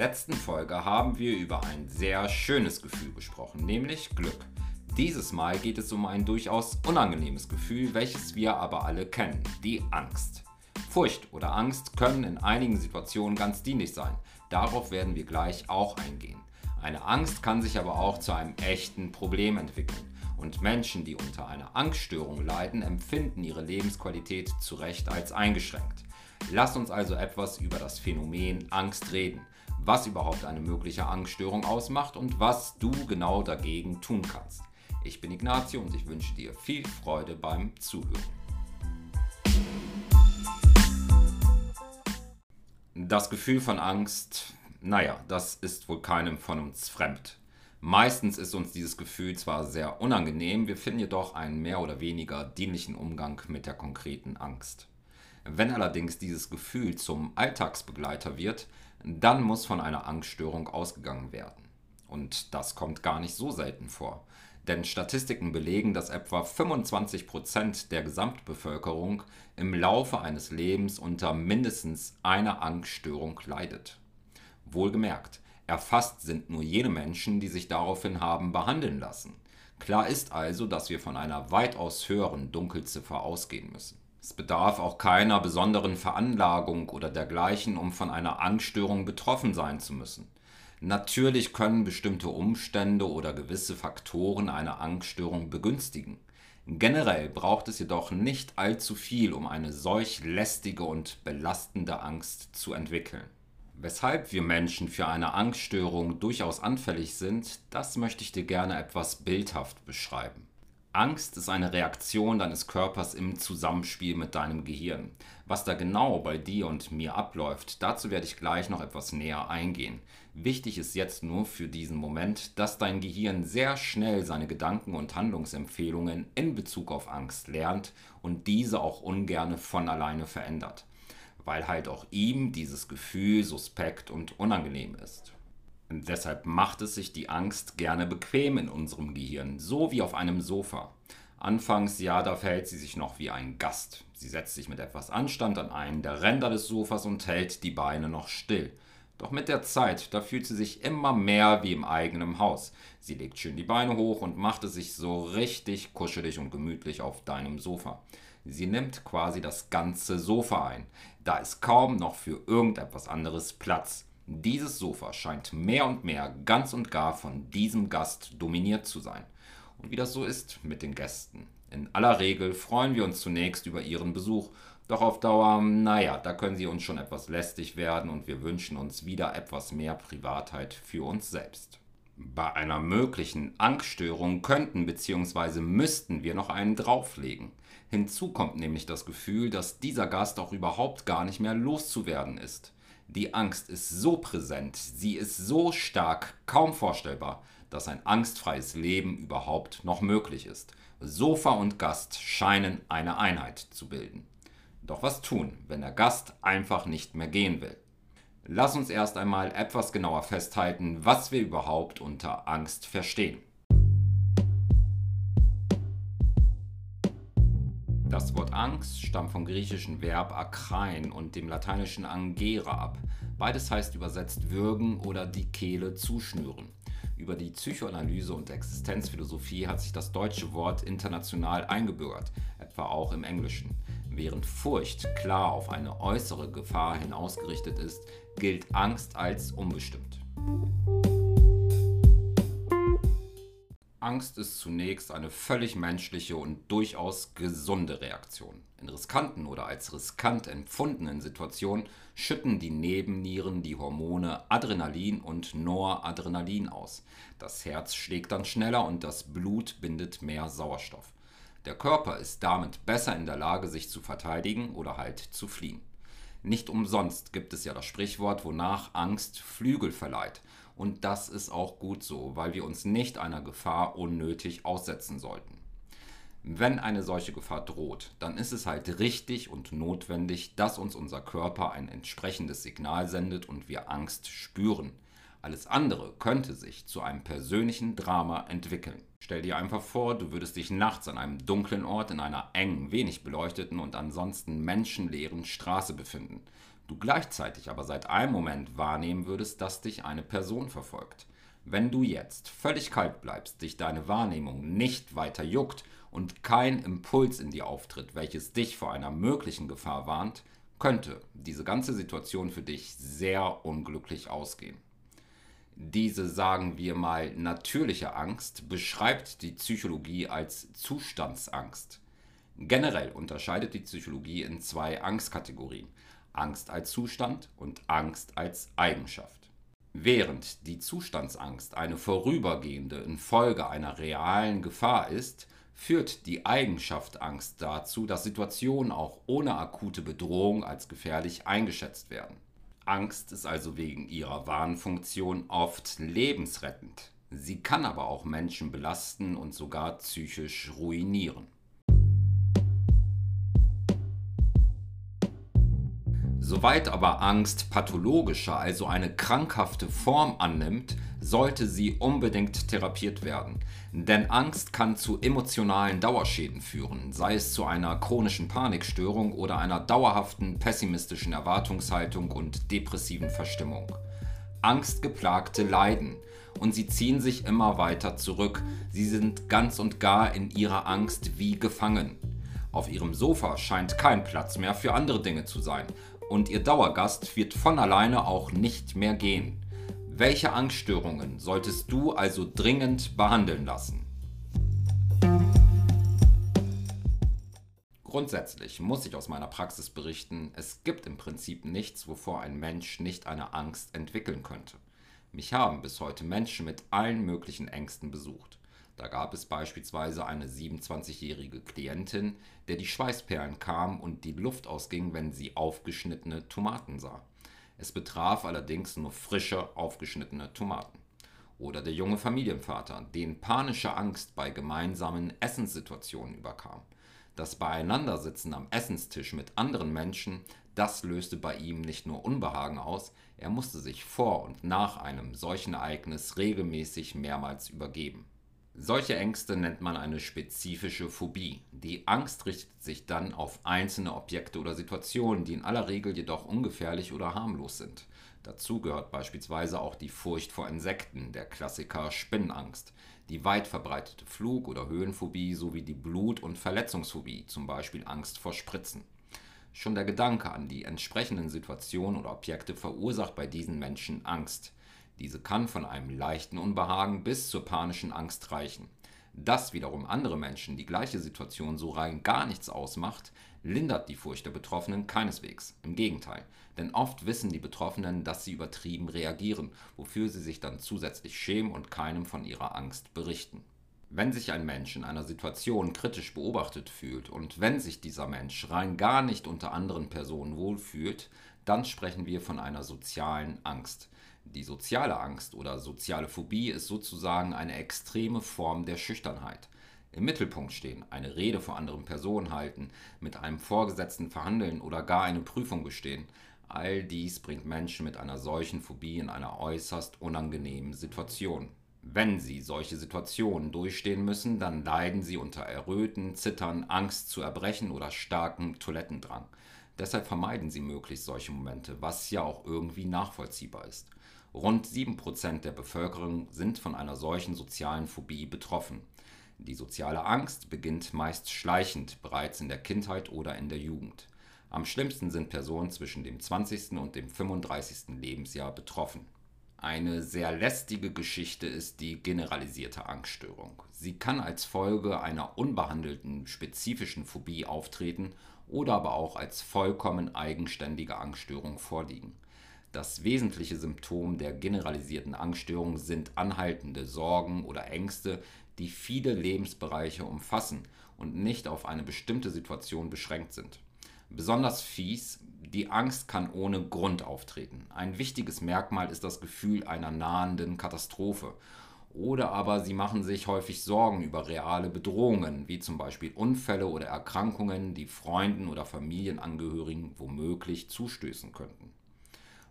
letzten Folge haben wir über ein sehr schönes Gefühl gesprochen, nämlich Glück. Dieses Mal geht es um ein durchaus unangenehmes Gefühl, welches wir aber alle kennen, die Angst. Furcht oder Angst können in einigen Situationen ganz dienlich sein. Darauf werden wir gleich auch eingehen. Eine Angst kann sich aber auch zu einem echten Problem entwickeln. Und Menschen, die unter einer Angststörung leiden, empfinden ihre Lebensqualität zu Recht als eingeschränkt. Lass uns also etwas über das Phänomen Angst reden, was überhaupt eine mögliche Angststörung ausmacht und was du genau dagegen tun kannst. Ich bin Ignazio und ich wünsche dir viel Freude beim Zuhören. Das Gefühl von Angst, naja, das ist wohl keinem von uns fremd. Meistens ist uns dieses Gefühl zwar sehr unangenehm, wir finden jedoch einen mehr oder weniger dienlichen Umgang mit der konkreten Angst. Wenn allerdings dieses Gefühl zum Alltagsbegleiter wird, dann muss von einer Angststörung ausgegangen werden. Und das kommt gar nicht so selten vor. Denn Statistiken belegen, dass etwa 25 Prozent der Gesamtbevölkerung im Laufe eines Lebens unter mindestens einer Angststörung leidet. Wohlgemerkt, erfasst sind nur jene Menschen, die sich daraufhin haben behandeln lassen. Klar ist also, dass wir von einer weitaus höheren Dunkelziffer ausgehen müssen. Es bedarf auch keiner besonderen Veranlagung oder dergleichen, um von einer Angststörung betroffen sein zu müssen. Natürlich können bestimmte Umstände oder gewisse Faktoren eine Angststörung begünstigen. Generell braucht es jedoch nicht allzu viel, um eine solch lästige und belastende Angst zu entwickeln. Weshalb wir Menschen für eine Angststörung durchaus anfällig sind, das möchte ich dir gerne etwas bildhaft beschreiben. Angst ist eine Reaktion deines Körpers im Zusammenspiel mit deinem Gehirn. Was da genau bei dir und mir abläuft, dazu werde ich gleich noch etwas näher eingehen. Wichtig ist jetzt nur für diesen Moment, dass dein Gehirn sehr schnell seine Gedanken und Handlungsempfehlungen in Bezug auf Angst lernt und diese auch ungerne von alleine verändert, weil halt auch ihm dieses Gefühl suspekt und unangenehm ist. Deshalb macht es sich die Angst gerne bequem in unserem Gehirn, so wie auf einem Sofa. Anfangs, ja, da verhält sie sich noch wie ein Gast. Sie setzt sich mit etwas Anstand an einen der Ränder des Sofas und hält die Beine noch still. Doch mit der Zeit, da fühlt sie sich immer mehr wie im eigenen Haus. Sie legt schön die Beine hoch und macht es sich so richtig kuschelig und gemütlich auf deinem Sofa. Sie nimmt quasi das ganze Sofa ein. Da ist kaum noch für irgendetwas anderes Platz. Dieses Sofa scheint mehr und mehr ganz und gar von diesem Gast dominiert zu sein. Und wie das so ist mit den Gästen. In aller Regel freuen wir uns zunächst über ihren Besuch, doch auf Dauer, naja, da können sie uns schon etwas lästig werden und wir wünschen uns wieder etwas mehr Privatheit für uns selbst. Bei einer möglichen Angststörung könnten bzw. müssten wir noch einen drauflegen. Hinzu kommt nämlich das Gefühl, dass dieser Gast auch überhaupt gar nicht mehr loszuwerden ist. Die Angst ist so präsent, sie ist so stark, kaum vorstellbar, dass ein angstfreies Leben überhaupt noch möglich ist. Sofa und Gast scheinen eine Einheit zu bilden. Doch was tun, wenn der Gast einfach nicht mehr gehen will? Lass uns erst einmal etwas genauer festhalten, was wir überhaupt unter Angst verstehen. Das Wort Angst stammt vom griechischen Verb akrein und dem lateinischen angere ab. Beides heißt übersetzt würgen oder die Kehle zuschnüren. Über die Psychoanalyse und Existenzphilosophie hat sich das deutsche Wort international eingebürgert, etwa auch im Englischen. Während Furcht klar auf eine äußere Gefahr hin ausgerichtet ist, gilt Angst als unbestimmt. Angst ist zunächst eine völlig menschliche und durchaus gesunde Reaktion. In riskanten oder als riskant empfundenen Situationen schütten die Nebennieren die Hormone Adrenalin und Noradrenalin aus. Das Herz schlägt dann schneller und das Blut bindet mehr Sauerstoff. Der Körper ist damit besser in der Lage, sich zu verteidigen oder halt zu fliehen. Nicht umsonst gibt es ja das Sprichwort, wonach Angst Flügel verleiht. Und das ist auch gut so, weil wir uns nicht einer Gefahr unnötig aussetzen sollten. Wenn eine solche Gefahr droht, dann ist es halt richtig und notwendig, dass uns unser Körper ein entsprechendes Signal sendet und wir Angst spüren. Alles andere könnte sich zu einem persönlichen Drama entwickeln. Stell dir einfach vor, du würdest dich nachts an einem dunklen Ort in einer engen, wenig beleuchteten und ansonsten menschenleeren Straße befinden. Du gleichzeitig aber seit einem Moment wahrnehmen würdest, dass dich eine Person verfolgt. Wenn du jetzt völlig kalt bleibst, dich deine Wahrnehmung nicht weiter juckt und kein Impuls in dir auftritt, welches dich vor einer möglichen Gefahr warnt, könnte diese ganze Situation für dich sehr unglücklich ausgehen. Diese, sagen wir mal, natürliche Angst beschreibt die Psychologie als Zustandsangst. Generell unterscheidet die Psychologie in zwei Angstkategorien. Angst als Zustand und Angst als Eigenschaft. Während die Zustandsangst eine vorübergehende Infolge einer realen Gefahr ist, führt die Eigenschaft Angst dazu, dass Situationen auch ohne akute Bedrohung als gefährlich eingeschätzt werden. Angst ist also wegen ihrer Warnfunktion oft lebensrettend. Sie kann aber auch Menschen belasten und sogar psychisch ruinieren. Soweit aber Angst pathologischer, also eine krankhafte Form annimmt, sollte sie unbedingt therapiert werden. Denn Angst kann zu emotionalen Dauerschäden führen, sei es zu einer chronischen Panikstörung oder einer dauerhaften pessimistischen Erwartungshaltung und depressiven Verstimmung. Angstgeplagte leiden und sie ziehen sich immer weiter zurück. Sie sind ganz und gar in ihrer Angst wie gefangen. Auf ihrem Sofa scheint kein Platz mehr für andere Dinge zu sein und Ihr Dauergast wird von alleine auch nicht mehr gehen. Welche Angststörungen solltest du also dringend behandeln lassen? Grundsätzlich muss ich aus meiner Praxis berichten, es gibt im Prinzip nichts, wovor ein Mensch nicht eine Angst entwickeln könnte. Mich haben bis heute Menschen mit allen möglichen Ängsten besucht. Da gab es beispielsweise eine 27-jährige Klientin, der die Schweißperlen kamen und die Luft ausging, wenn sie aufgeschnittene Tomaten sah. Es betraf allerdings nur frische, aufgeschnittene Tomaten. Oder der junge Familienvater, den panische Angst bei gemeinsamen Essenssituationen überkam. Das Beieinandersitzen am Essenstisch mit anderen Menschen, das löste bei ihm nicht nur Unbehagen aus, er musste sich vor und nach einem solchen Ereignis regelmäßig mehrmals übergeben. Solche Ängste nennt man eine spezifische Phobie. Die Angst richtet sich dann auf einzelne Objekte oder Situationen, die in aller Regel jedoch ungefährlich oder harmlos sind. Dazu gehört beispielsweise auch die Furcht vor Insekten, der Klassiker Spinnenangst, die weit verbreitete Flug- oder Höhenphobie sowie die Blut- und Verletzungsphobie, zum Beispiel Angst vor Spritzen. Schon der Gedanke an die entsprechenden Situationen oder Objekte verursacht bei diesen Menschen Angst. Diese kann von einem leichten Unbehagen bis zur panischen Angst reichen. Dass wiederum andere Menschen die gleiche Situation so rein gar nichts ausmacht, lindert die Furcht der Betroffenen keineswegs. Im Gegenteil, denn oft wissen die Betroffenen, dass sie übertrieben reagieren, wofür sie sich dann zusätzlich schämen und keinem von ihrer Angst berichten. Wenn sich ein Mensch in einer Situation kritisch beobachtet fühlt und wenn sich dieser Mensch rein gar nicht unter anderen Personen wohlfühlt, dann sprechen wir von einer sozialen Angst. Die soziale Angst oder soziale Phobie ist sozusagen eine extreme Form der Schüchternheit. Im Mittelpunkt stehen, eine Rede vor anderen Personen halten, mit einem Vorgesetzten verhandeln oder gar eine Prüfung bestehen. All dies bringt Menschen mit einer solchen Phobie in einer äußerst unangenehmen Situation. Wenn sie solche Situationen durchstehen müssen, dann leiden sie unter Erröten, Zittern, Angst zu erbrechen oder starkem Toilettendrang. Deshalb vermeiden sie möglichst solche Momente, was ja auch irgendwie nachvollziehbar ist. Rund 7% der Bevölkerung sind von einer solchen sozialen Phobie betroffen. Die soziale Angst beginnt meist schleichend bereits in der Kindheit oder in der Jugend. Am schlimmsten sind Personen zwischen dem 20. und dem 35. Lebensjahr betroffen. Eine sehr lästige Geschichte ist die generalisierte Angststörung. Sie kann als Folge einer unbehandelten spezifischen Phobie auftreten oder aber auch als vollkommen eigenständige Angststörung vorliegen. Das wesentliche Symptom der generalisierten Angststörung sind anhaltende Sorgen oder Ängste, die viele Lebensbereiche umfassen und nicht auf eine bestimmte Situation beschränkt sind. Besonders fies, die Angst kann ohne Grund auftreten. Ein wichtiges Merkmal ist das Gefühl einer nahenden Katastrophe. Oder aber sie machen sich häufig Sorgen über reale Bedrohungen, wie zum Beispiel Unfälle oder Erkrankungen, die Freunden oder Familienangehörigen womöglich zustößen könnten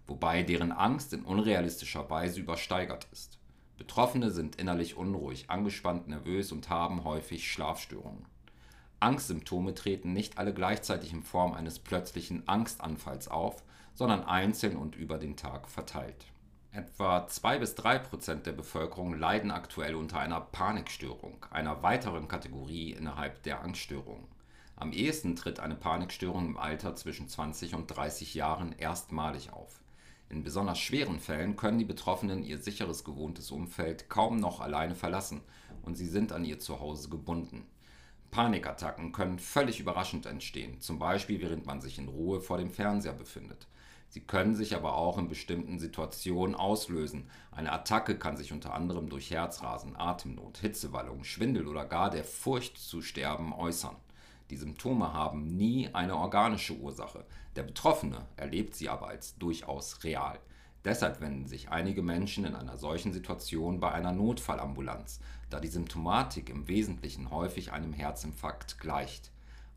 wobei deren Angst in unrealistischer Weise übersteigert ist. Betroffene sind innerlich unruhig, angespannt, nervös und haben häufig Schlafstörungen. Angstsymptome treten nicht alle gleichzeitig in Form eines plötzlichen Angstanfalls auf, sondern einzeln und über den Tag verteilt. Etwa 2 bis 3 Prozent der Bevölkerung leiden aktuell unter einer Panikstörung, einer weiteren Kategorie innerhalb der Angststörungen. Am ehesten tritt eine Panikstörung im Alter zwischen 20 und 30 Jahren erstmalig auf. In besonders schweren Fällen können die Betroffenen ihr sicheres gewohntes Umfeld kaum noch alleine verlassen und sie sind an ihr Zuhause gebunden. Panikattacken können völlig überraschend entstehen, zum Beispiel während man sich in Ruhe vor dem Fernseher befindet. Sie können sich aber auch in bestimmten Situationen auslösen. Eine Attacke kann sich unter anderem durch Herzrasen, Atemnot, Hitzewallung, Schwindel oder gar der Furcht zu sterben äußern. Die Symptome haben nie eine organische Ursache. Der Betroffene erlebt sie aber als durchaus real. Deshalb wenden sich einige Menschen in einer solchen Situation bei einer Notfallambulanz, da die Symptomatik im Wesentlichen häufig einem Herzinfarkt gleicht.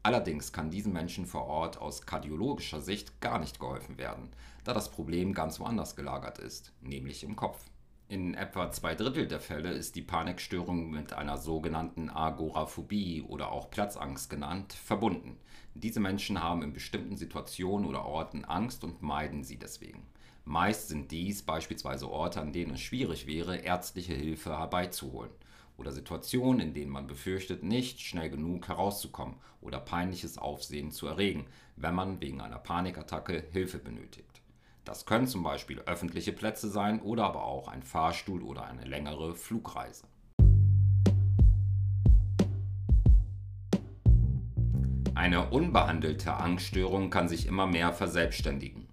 Allerdings kann diesen Menschen vor Ort aus kardiologischer Sicht gar nicht geholfen werden, da das Problem ganz woanders gelagert ist, nämlich im Kopf. In etwa zwei Drittel der Fälle ist die Panikstörung mit einer sogenannten Agoraphobie oder auch Platzangst genannt verbunden. Diese Menschen haben in bestimmten Situationen oder Orten Angst und meiden sie deswegen. Meist sind dies beispielsweise Orte, an denen es schwierig wäre, ärztliche Hilfe herbeizuholen oder Situationen, in denen man befürchtet, nicht schnell genug herauszukommen oder peinliches Aufsehen zu erregen, wenn man wegen einer Panikattacke Hilfe benötigt. Das können zum Beispiel öffentliche Plätze sein oder aber auch ein Fahrstuhl oder eine längere Flugreise. Eine unbehandelte Angststörung kann sich immer mehr verselbstständigen.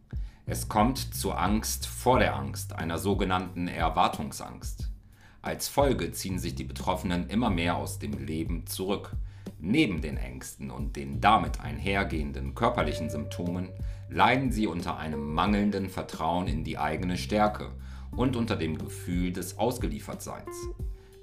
Es kommt zur Angst vor der Angst, einer sogenannten Erwartungsangst. Als Folge ziehen sich die Betroffenen immer mehr aus dem Leben zurück. Neben den Ängsten und den damit einhergehenden körperlichen Symptomen leiden sie unter einem mangelnden Vertrauen in die eigene Stärke und unter dem Gefühl des Ausgeliefertseins.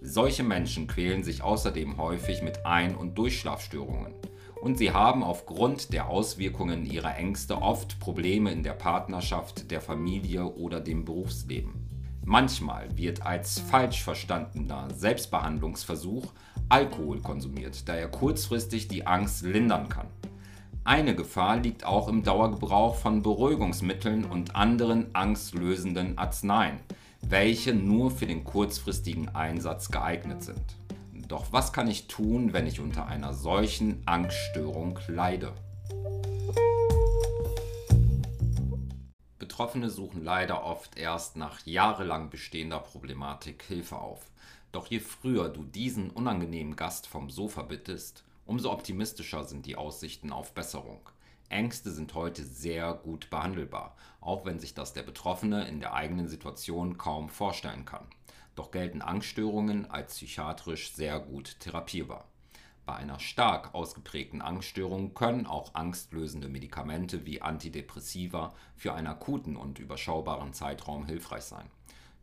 Solche Menschen quälen sich außerdem häufig mit Ein- und Durchschlafstörungen und sie haben aufgrund der Auswirkungen ihrer Ängste oft Probleme in der Partnerschaft, der Familie oder dem Berufsleben. Manchmal wird als falsch verstandener Selbstbehandlungsversuch Alkohol konsumiert, da er kurzfristig die Angst lindern kann. Eine Gefahr liegt auch im Dauergebrauch von Beruhigungsmitteln und anderen angstlösenden Arzneien, welche nur für den kurzfristigen Einsatz geeignet sind. Doch was kann ich tun, wenn ich unter einer solchen Angststörung leide? Betroffene suchen leider oft erst nach jahrelang bestehender Problematik Hilfe auf. Doch je früher du diesen unangenehmen Gast vom Sofa bittest, umso optimistischer sind die Aussichten auf Besserung. Ängste sind heute sehr gut behandelbar, auch wenn sich das der Betroffene in der eigenen Situation kaum vorstellen kann. Doch gelten Angststörungen als psychiatrisch sehr gut therapierbar. Bei einer stark ausgeprägten Angststörung können auch angstlösende Medikamente wie Antidepressiva für einen akuten und überschaubaren Zeitraum hilfreich sein.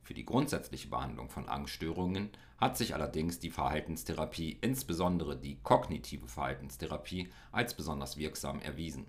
Für die grundsätzliche Behandlung von Angststörungen hat sich allerdings die Verhaltenstherapie, insbesondere die kognitive Verhaltenstherapie, als besonders wirksam erwiesen.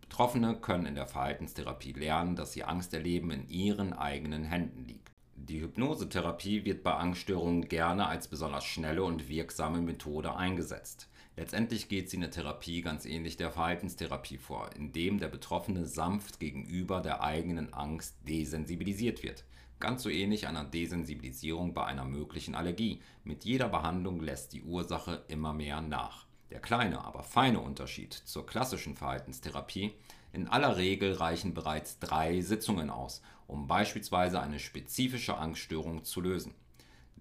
Betroffene können in der Verhaltenstherapie lernen, dass ihr Angsterleben in ihren eigenen Händen liegt. Die Hypnosetherapie wird bei Angststörungen gerne als besonders schnelle und wirksame Methode eingesetzt. Letztendlich geht sie in der Therapie ganz ähnlich der Verhaltenstherapie vor, indem der Betroffene sanft gegenüber der eigenen Angst desensibilisiert wird. Ganz so ähnlich einer Desensibilisierung bei einer möglichen Allergie. Mit jeder Behandlung lässt die Ursache immer mehr nach. Der kleine, aber feine Unterschied zur klassischen Verhaltenstherapie in aller Regel reichen bereits drei Sitzungen aus, um beispielsweise eine spezifische Angststörung zu lösen.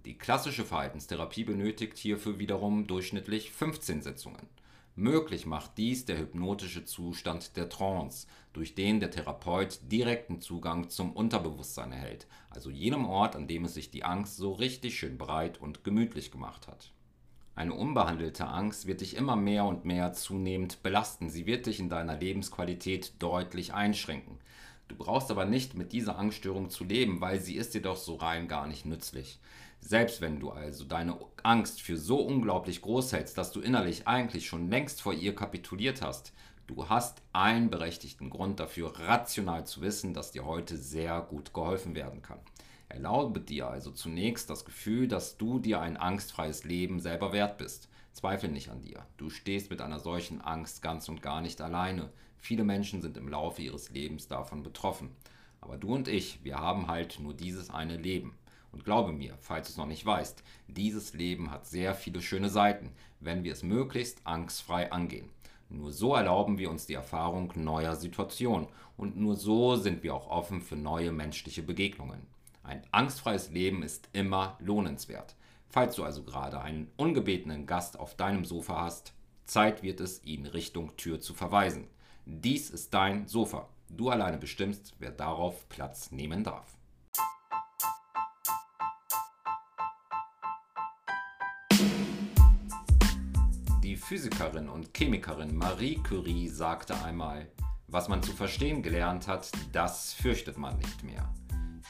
Die klassische Verhaltenstherapie benötigt hierfür wiederum durchschnittlich 15 Sitzungen. Möglich macht dies der hypnotische Zustand der Trance, durch den der Therapeut direkten Zugang zum Unterbewusstsein erhält, also jenem Ort, an dem es sich die Angst so richtig schön breit und gemütlich gemacht hat. Eine unbehandelte Angst wird dich immer mehr und mehr zunehmend belasten. Sie wird dich in deiner Lebensqualität deutlich einschränken. Du brauchst aber nicht mit dieser Angststörung zu leben, weil sie ist dir doch so rein gar nicht nützlich. Selbst wenn du also deine Angst für so unglaublich groß hältst, dass du innerlich eigentlich schon längst vor ihr kapituliert hast, du hast einen berechtigten Grund dafür, rational zu wissen, dass dir heute sehr gut geholfen werden kann. Erlaube dir also zunächst das Gefühl, dass du dir ein angstfreies Leben selber wert bist. Zweifel nicht an dir. Du stehst mit einer solchen Angst ganz und gar nicht alleine. Viele Menschen sind im Laufe ihres Lebens davon betroffen. Aber du und ich, wir haben halt nur dieses eine Leben. Und glaube mir, falls du es noch nicht weißt, dieses Leben hat sehr viele schöne Seiten, wenn wir es möglichst angstfrei angehen. Nur so erlauben wir uns die Erfahrung neuer Situationen und nur so sind wir auch offen für neue menschliche Begegnungen. Ein angstfreies Leben ist immer lohnenswert. Falls du also gerade einen ungebetenen Gast auf deinem Sofa hast, Zeit wird es, ihn Richtung Tür zu verweisen. Dies ist dein Sofa. Du alleine bestimmst, wer darauf Platz nehmen darf. Physikerin und Chemikerin Marie Curie sagte einmal, was man zu verstehen gelernt hat, das fürchtet man nicht mehr.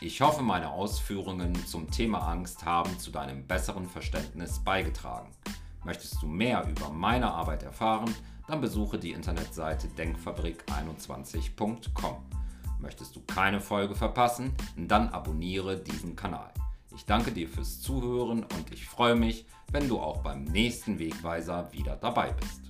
Ich hoffe, meine Ausführungen zum Thema Angst haben zu deinem besseren Verständnis beigetragen. Möchtest du mehr über meine Arbeit erfahren, dann besuche die Internetseite denkfabrik21.com. Möchtest du keine Folge verpassen, dann abonniere diesen Kanal. Ich danke dir fürs Zuhören und ich freue mich, wenn du auch beim nächsten Wegweiser wieder dabei bist.